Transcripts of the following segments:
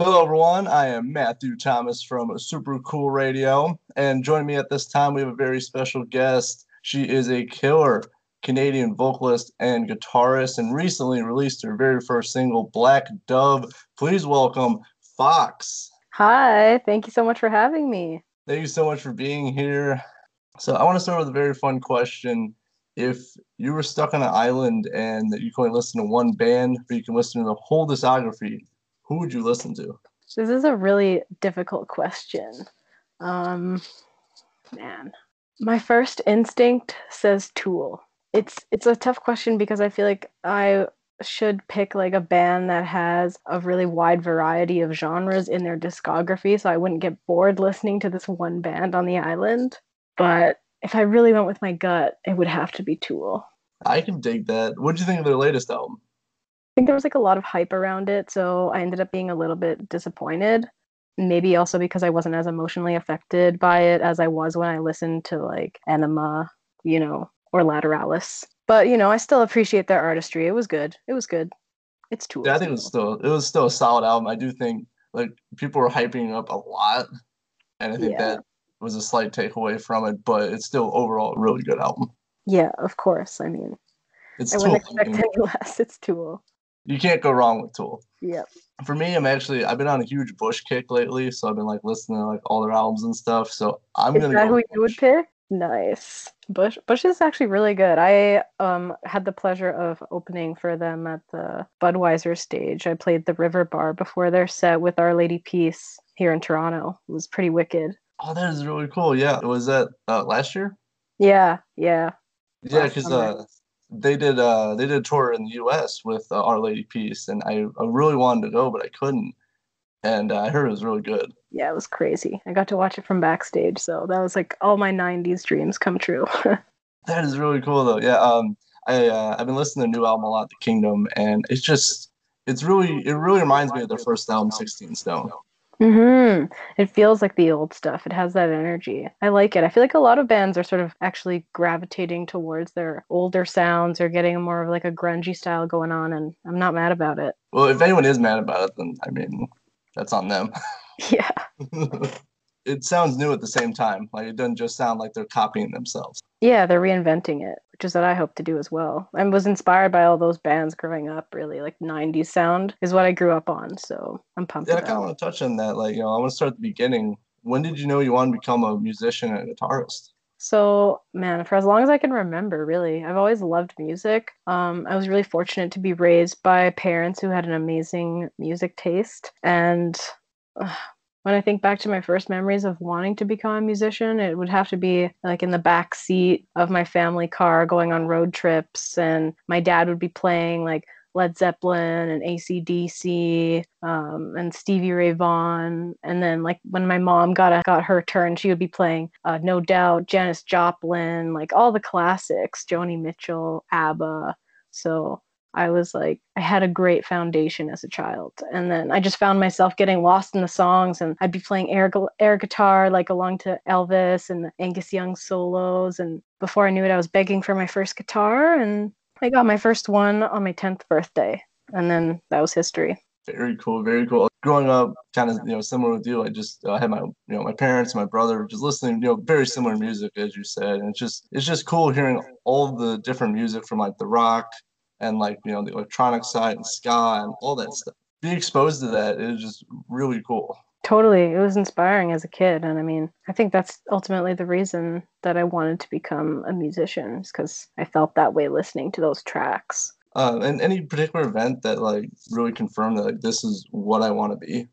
Hello, everyone. I am Matthew Thomas from Super Cool Radio, and joining me at this time, we have a very special guest. She is a killer Canadian vocalist and guitarist, and recently released her very first single, Black Dove. Please welcome Favvkes. Hi, thank you so much for having me. Thank you so much for being here. So, I want to start with a very fun question. If you were stuck on an island and you can only listen to one band, but you can listen to the whole discography, who would you listen to? This is a really difficult question. Um, man, my first instinct says Tool. It's it's a tough question because I feel like I should pick like a band that has a really wide variety of genres in their discography so I wouldn't get bored listening to this one band on the island. But if I really went with my gut, it would have to be Tool. I can dig that. What do you think of their latest album? I think there was like a lot of hype around it, so I ended up being a little bit disappointed. Maybe also because I wasn't as emotionally affected by it as I was when I listened to like Ænima, you know, or Lateralus. But you know, I still appreciate their artistry. It was good. It was good. It's too. Yeah, I think it was still it was still a solid album. I do think like people were hyping up a lot, and I think yeah. that was a slight takeaway from it. But it's still overall a really good album. Yeah, of course. I mean, it's I wouldn't expect any less. It's Tool you can't go wrong with Tool. Yep. For me, I'm actually I've been on a huge Bush kick lately, so I've been like listening to like all their albums and stuff. So I'm is gonna. Is that who you would pick? Nice. Bush Bush is actually really good. I um had the pleasure of opening for them at the Budweiser stage. I played the River Bar before their set with Our Lady Peace here in Toronto. It was pretty wicked. Oh, that is really cool. Yeah, was that uh, last year? Yeah, yeah. Yeah, because uh, they did uh they did a tour in the U.S. with uh, Our Lady Peace, and I, I really wanted to go, but I couldn't. And uh, I heard it was really good. Yeah, it was crazy. I got to watch it from backstage, so that was like all my '90s dreams come true. that is really cool, though. Yeah, um, I uh, I've been listening to new album a lot, The Kingdom, and it's just it's really it really reminds me of their first album, Sixteen Stone. Mm-hmm. It feels like the old stuff. It has that energy. I like it. I feel like a lot of bands are sort of actually gravitating towards their older sounds or getting more of like a grungy style going on, and I'm not mad about it. Well, if anyone is mad about it, then I mean, that's on them. Yeah. it sounds new at the same time. Like it doesn't just sound like they're copying themselves. Yeah, they're reinventing it, which is what I hope to do as well. I was inspired by all those bands growing up, really. Like 90s sound is what I grew up on. So I'm pumped. Yeah, I kind of want to touch on that. Like, you know, I want to start at the beginning. When did you know you wanted to become a musician and a guitarist? So, man, for as long as I can remember, really, I've always loved music. Um, I was really fortunate to be raised by parents who had an amazing music taste. And uh, when I think back to my first memories of wanting to become a musician, it would have to be like in the back seat of my family car going on road trips, and my dad would be playing like Led Zeppelin and ACDC um, and Stevie Ray Vaughan. And then, like, when my mom got, a, got her turn, she would be playing uh, No Doubt, Janis Joplin, like all the classics, Joni Mitchell, ABBA. So I was like, I had a great foundation as a child. And then I just found myself getting lost in the songs and I'd be playing air, air guitar, like along to Elvis and Angus Young solos. And before I knew it, I was begging for my first guitar and I got my first one on my 10th birthday. And then that was history. Very cool, very cool. Growing up, kind of you know similar with you, I just uh, had my you know my parents, my brother, just listening you know very similar music as you said, and it's just it's just cool hearing all the different music from like the rock and like you know the electronic side and ska and all that stuff. Being exposed to that is just really cool. Totally, it was inspiring as a kid, and I mean, I think that's ultimately the reason that I wanted to become a musician, is because I felt that way listening to those tracks. Uh, and any particular event that like really confirmed that like this is what I want to be?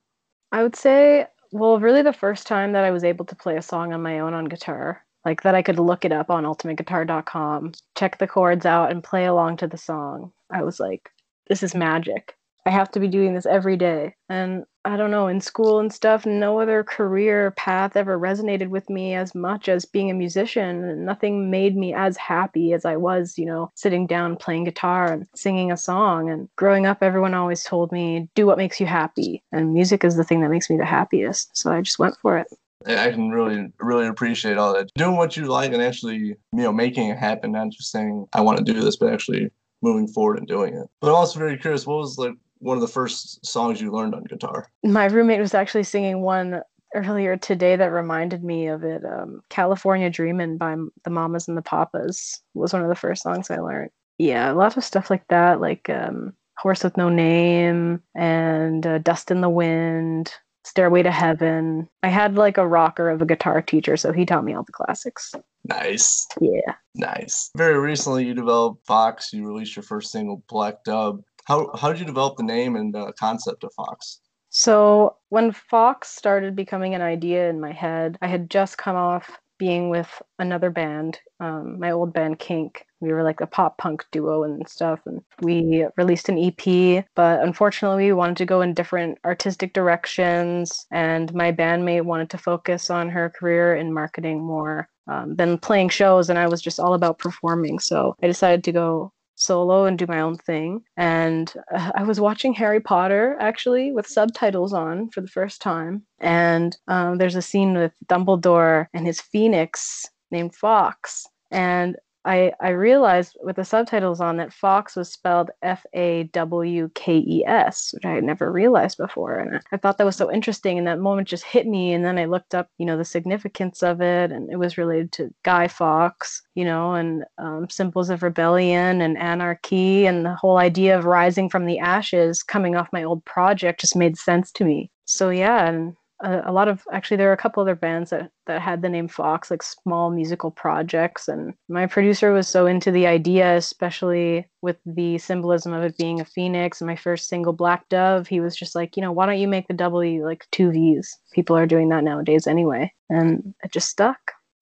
I would say, well, really the first time that I was able to play a song on my own on guitar like that I could look it up on ultimateguitar.com, check the chords out, and play along to the song. I was like, this is magic. I have to be doing this every day. And I don't know, in school and stuff, no other career path ever resonated with me as much as being a musician. Nothing made me as happy as I was, you know, sitting down playing guitar and singing a song. And growing up, everyone always told me, do what makes you happy. And music is the thing that makes me the happiest. So I just went for it. I can really, really appreciate all that. Doing what you like and actually, you know, making it happen, not just saying, I want to do this, but actually moving forward and doing it. But I'm also very curious, what was like one of the first songs you learned on guitar? My roommate was actually singing one earlier today that reminded me of it. Um, California Dreamin' by the Mamas and the Papas was one of the first songs I learned. Yeah, lots of stuff like that, like um, Horse with No Name and uh, Dust in the Wind, Stairway to Heaven. I had like a rocker of a guitar teacher, so he taught me all the classics. Nice. Yeah. Nice. Very recently, you developed Favvkes. You released your first single, Black Dove. How, how did you develop the name and uh, concept of Favvkes? So when Favvkes started becoming an idea in my head, I had just come off being with another band, um, my old band Kink. We were like a pop punk duo and stuff, and we released an EP. But unfortunately, we wanted to go in different artistic directions, and my bandmate wanted to focus on her career in marketing more um, than playing shows, and I was just all about performing. So I decided to go solo and do my own thing. And uh, I was watching Harry Potter actually with subtitles on for the first time. And um, there's a scene with Dumbledore and his phoenix named Fawkes. And I, I realized with the subtitles on that Fawkes was spelled F A W K E S, which I had never realized before. And I thought that was so interesting. And that moment just hit me. And then I looked up, you know, the significance of it. And it was related to Guy Fawkes, you know, and um, symbols of rebellion and anarchy. And the whole idea of rising from the ashes coming off my old project just made sense to me. So, yeah. And a, a, lot of actually there are a couple other bands that that had the name Fawkes, like small musical projects. And my producer was so into the idea, especially with the symbolism of it being a phoenix. And my first single, Black Dove, he was just like, you know, why don't you make the W like two V's? People are doing that nowadays anyway, and it just stuck.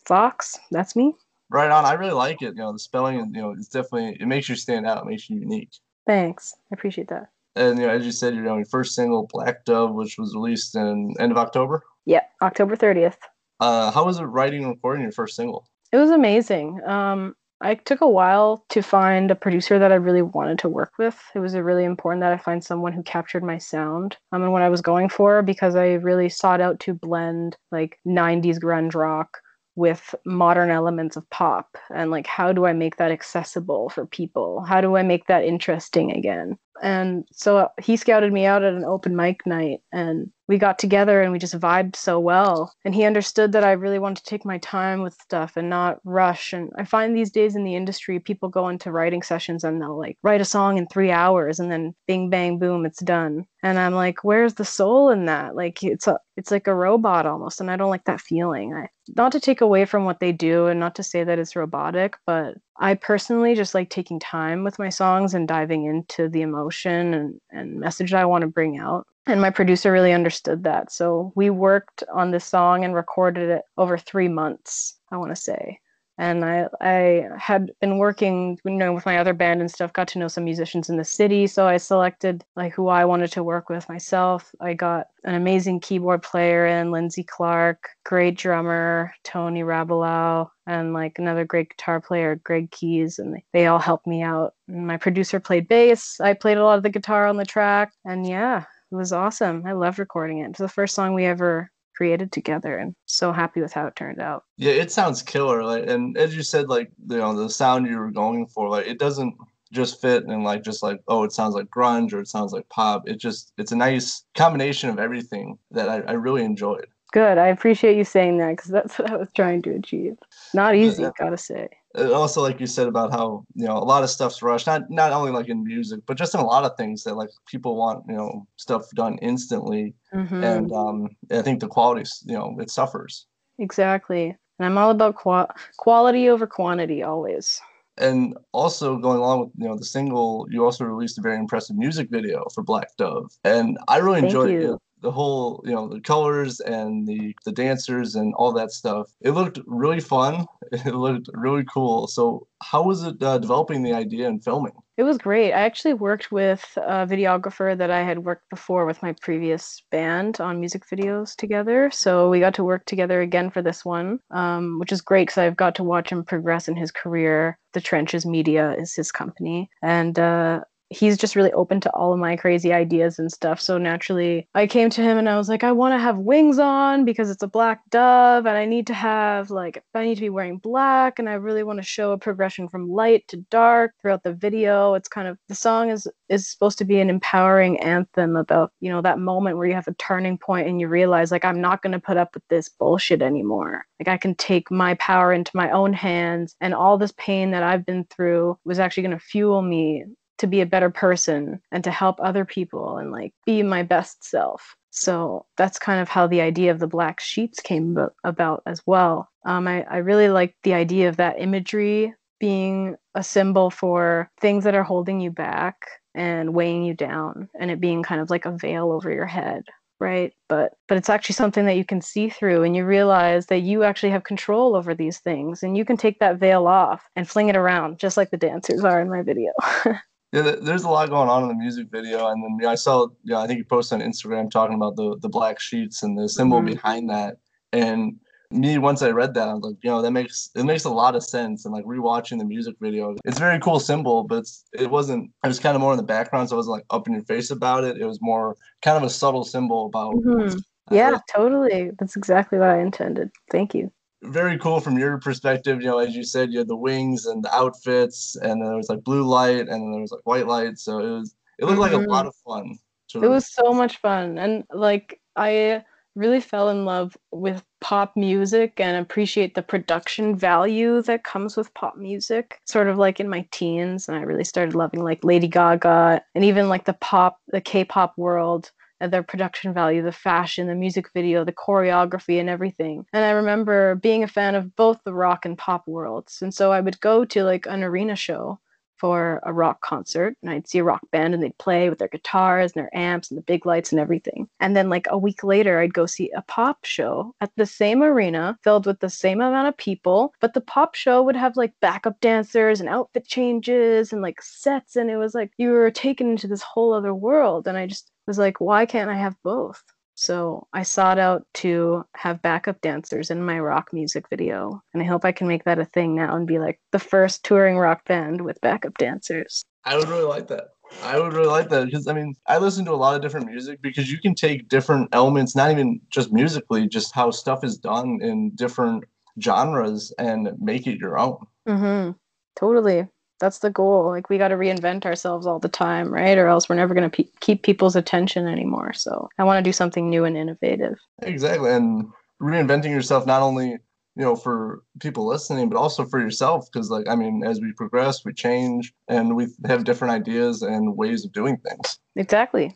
Favvkes, that's me. Right on. I really like it. You know, the spelling, you know, it's definitely it makes you stand out, it makes you unique. Thanks. I appreciate that and you know, as you said, you know, your first single, Black Dove, which was released in end of October. Yeah, October thirtieth. Uh, how was it writing and recording your first single? It was amazing. Um, I took a while to find a producer that I really wanted to work with. It was really important that I find someone who captured my sound um, and what I was going for because I really sought out to blend like 90s grunge rock with modern elements of pop and like how do I make that accessible for people? How do I make that interesting again? And so he scouted me out at an open mic night and we got together and we just vibed so well. And he understood that I really wanted to take my time with stuff and not rush. And I find these days in the industry, people go into writing sessions and they'll like write a song in three hours and then bing, bang, boom, it's done. And I'm like, where's the soul in that? Like it's a, it's like a robot almost. And I don't like that feeling. I, not to take away from what they do and not to say that it's robotic, but I personally just like taking time with my songs and diving into the emotion and, and message that I want to bring out. And my producer really understood that. So we worked on this song and recorded it over three months, I want to say and I I had been working you know with my other band and stuff got to know some musicians in the city. So I selected like who I wanted to work with myself. I got an amazing keyboard player in Lindsay Clark great drummer Tony Rabelau and like another great guitar player Greg Keys and they all helped me out. And my producer played bass. I played a lot of the guitar on the track. And yeah it was awesome. I loved recording it. It's the first song we ever created together and so happy with how it turned out. Yeah it sounds killer like and as you said like you know the sound you were going for like it doesn't just fit and like just like oh it sounds like grunge or it sounds like pop. It just it's a nice combination of everything that i, I really enjoyed. Good. I appreciate you saying that because that's what i was trying to achieve. Not easy yeah. gotta say also like you said about how you know a lot of stuff's rushed not not only like in music but just in a lot of things that like people want you know stuff done instantly. Mm-hmm. and um i think the quality you know it suffers. Exactly. And i'm all about qua- quality over quantity always. And also going along with you know the single you also released a very impressive music video for black dove. And i really Thank enjoyed you. it the whole you know the colors and the the dancers and all that stuff. It looked really fun. It looked really cool. So how was it uh, developing the idea and filming? It was great. I actually worked with a videographer that i had worked before with my previous band on music videos together. So we got to work together again for this one um, which is great because i've got to watch him progress in his career. The trenches media is his company. And uh, he's just really open to all of my crazy ideas and stuff. So naturally, I came to him and I was like, I want to have wings on because it's a black dove, and I need to have like, I need to be wearing black, and I really want to show a progression from light to dark throughout the video. It's kind of the song is is supposed to be an empowering anthem about you know that moment where you have a turning point and you realize like I'm not going to put up with this bullshit anymore. Like I can take my power into my own hands, and all this pain that I've been through was actually going to fuel me to be a better person and to help other people and like be my best self. So that's kind of how the idea of the black sheets came about as well. Um, I, I really like the idea of that imagery being a symbol for things that are holding you back and weighing you down and it being kind of like a veil over your head right but but it's actually something that you can see through and you realize that you actually have control over these things and you can take that veil off and fling it around just like the dancers are in my video Yeah, there's a lot going on in the music video, and then I saw, yeah, I think you posted on Instagram talking about the the black sheets and the symbol mm-hmm. behind that. And me, once I read that, I was like, you know, that makes it makes a lot of sense. And like rewatching the music video, it's a very cool symbol, but it wasn't. It was kind of more in the background, so it wasn't like up in your face about it. It was more kind of a subtle symbol about. Mm-hmm. Yeah, totally. That's exactly what I intended. Thank you very cool from your perspective. You know, as you said, you had the wings and the outfits, and there was like blue light, and there was like white light. So it was it looked mm-hmm. like a mm-hmm. lot of fun. It was so much fun, and like I really fell in love with pop music and appreciate the production value that comes with pop music sort of like in my teens and i really started loving like lady gaga and even like the pop the k-pop world their production value, the fashion, the music video, the choreography, and everything. And I remember being a fan of both the rock and pop worlds. And so I would go to like an arena show for a rock concert and I'd see a rock band and they'd play with their guitars and their amps and the big lights and everything. And then like a week later I'd go see a pop show at the same arena filled with the same amount of people, but the pop show would have like backup dancers and outfit changes and like sets and it was like you were taken into this whole other world and I just was like, why can't I have both? So I sought out to have backup dancers in my rock music video. And I hope I can make that a thing now and be like the first touring rock band with backup dancers. I would really like that. I would really like that because I mean, I listen to a lot of different music because you can take different elements, not even just musically, just how stuff is done in different genres and make it your own. Mm-hmm. Totally that's the goal. Like we got to reinvent ourselves all the time right? Or else we're never going to pe- keep people's attention anymore. So i want to do something new and innovative. Exactly and reinventing yourself not only you know for people listening but also for yourself because like i mean as we progress we change and we have different ideas and ways of doing things exactly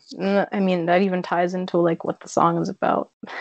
i mean that even ties into like what the song is about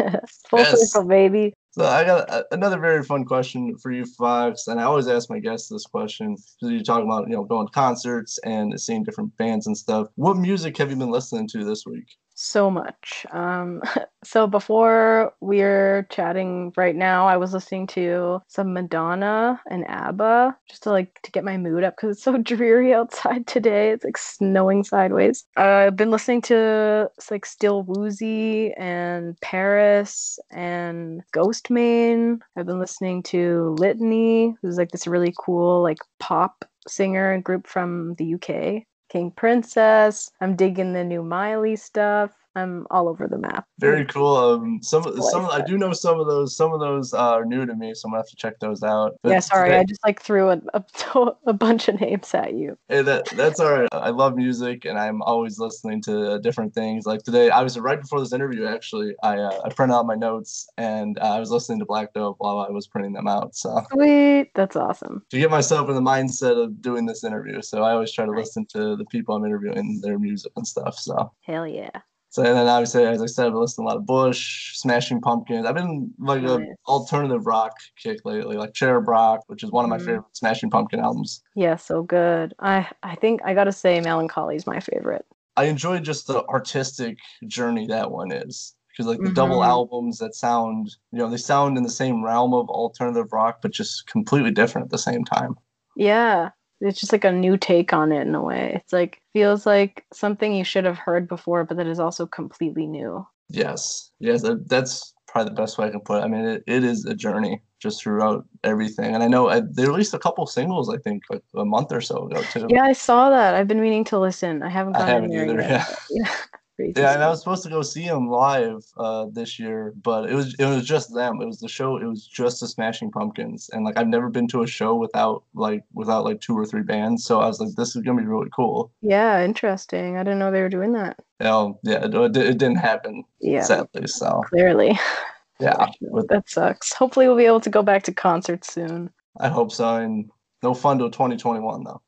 full yes. circle baby so I got a, another very fun question for you, Favvkes, and I always ask my guests this question because you're talking about you know going to concerts and seeing different bands and stuff. What music have you been listening to this week? So much. Um, so before we're chatting right now, I was listening to some Madonna and ABBA just to like to get my mood up because it's so dreary outside today. It's like snowing sideways. Uh, I've been listening to like Still Woozy and Paris and Ghostemane. I've been listening to Litany, who's like this really cool like pop singer and group from the UK. King Princess. I'm digging the new Miley stuff. I'm all over the map. Very cool. Um, some some I do know some of those. Some of those uh, are new to me, so I'm gonna have to check those out. But yeah, sorry, today, I just like threw a, a, a bunch of names at you. Hey, that that's all right. I love music, and I'm always listening to different things. Like today, I was right before this interview. Actually, I uh, I printed out my notes, and uh, I was listening to Black Dove while I was printing them out. So sweet, that's awesome. To get myself in the mindset of doing this interview, so I always try to listen to the people I'm interviewing, their music and stuff. So hell yeah. So and then obviously, as I said, I've listened to a lot of Bush, Smashing Pumpkins. I've been like nice. a alternative rock kick lately, like Cherub Rock, which is one of my mm. favorite Smashing Pumpkin albums. Yeah, so good. I I think I gotta say, Mellon Collie is my favorite. I enjoy just the artistic journey that one is because like the mm-hmm. double albums that sound, you know, they sound in the same realm of alternative rock, but just completely different at the same time. Yeah, it's just like a new take on it in a way. It's like feels like something you should have heard before, but that is also completely new. Yes, yes, that's probably the best way I can put it. I mean, it, it is a journey just throughout everything. And I know I, they released a couple singles, I think, like a month or so ago too. Yeah, I saw that. I've been meaning to listen. I haven't Gotten I haven't either. yet. Yeah. Yeah. Crazy Yeah, and I was supposed to go see them live uh, this year, but it was it was just them. It was the show. It was just the Smashing Pumpkins, and like I've never been to a show without like without like two or three bands. So I was like, this is gonna be really cool. Yeah, interesting. I didn't know they were doing that. Um, yeah, it, it, it didn't happen Yeah, sadly. So clearly. yeah, but that sucks. Hopefully, we'll be able to go back to concerts soon. I hope so. And no fun till 2021 though.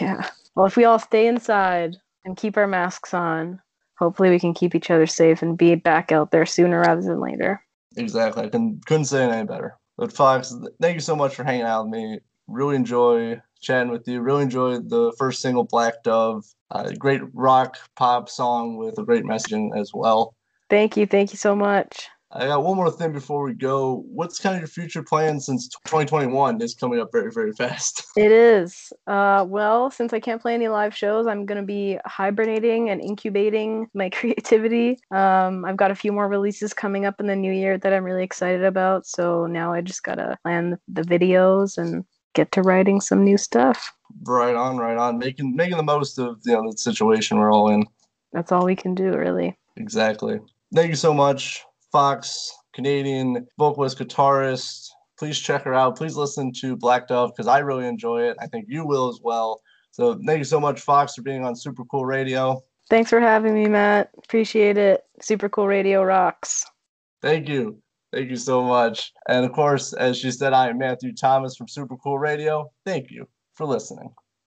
Yeah. Well, if we all stay inside and keep our masks on, hopefully we can keep each other safe and be back out there sooner rather than later. Exactly. I can, couldn't say it any better. But Favvkes, thank you so much for hanging out with me. Really enjoy chatting with you. Really enjoyed the first single, Black Dove. Uh, great rock pop song with a great messaging as well. Thank you. Thank you so much. I got one more thing before we go. What's kind of your future plan since 2021 is coming up very, very fast? It is. Uh, well, since I can't play any live shows, I'm going to be hibernating and incubating my creativity. Um, I've got a few more releases coming up in the new year that I'm really excited about. So now I just got to plan the videos and get to writing some new stuff. right on, right on. Making making the most of you know the situation we're all in. That's all we can do, really. Exactly. Thank you so much, Favvkes, Canadian vocalist, guitarist. Please check her out. Please listen to Black Dove because I really enjoy it. I think you will as well. So thank you so much, Favvkes, for being on Super Cool Radio. Thanks for having me, Matt. Appreciate it. Super cool radio rocks. Thank you. Thank you so much. And of course, as she said, I am Matthew Thomas from Super Cool Radio. Thank you for listening.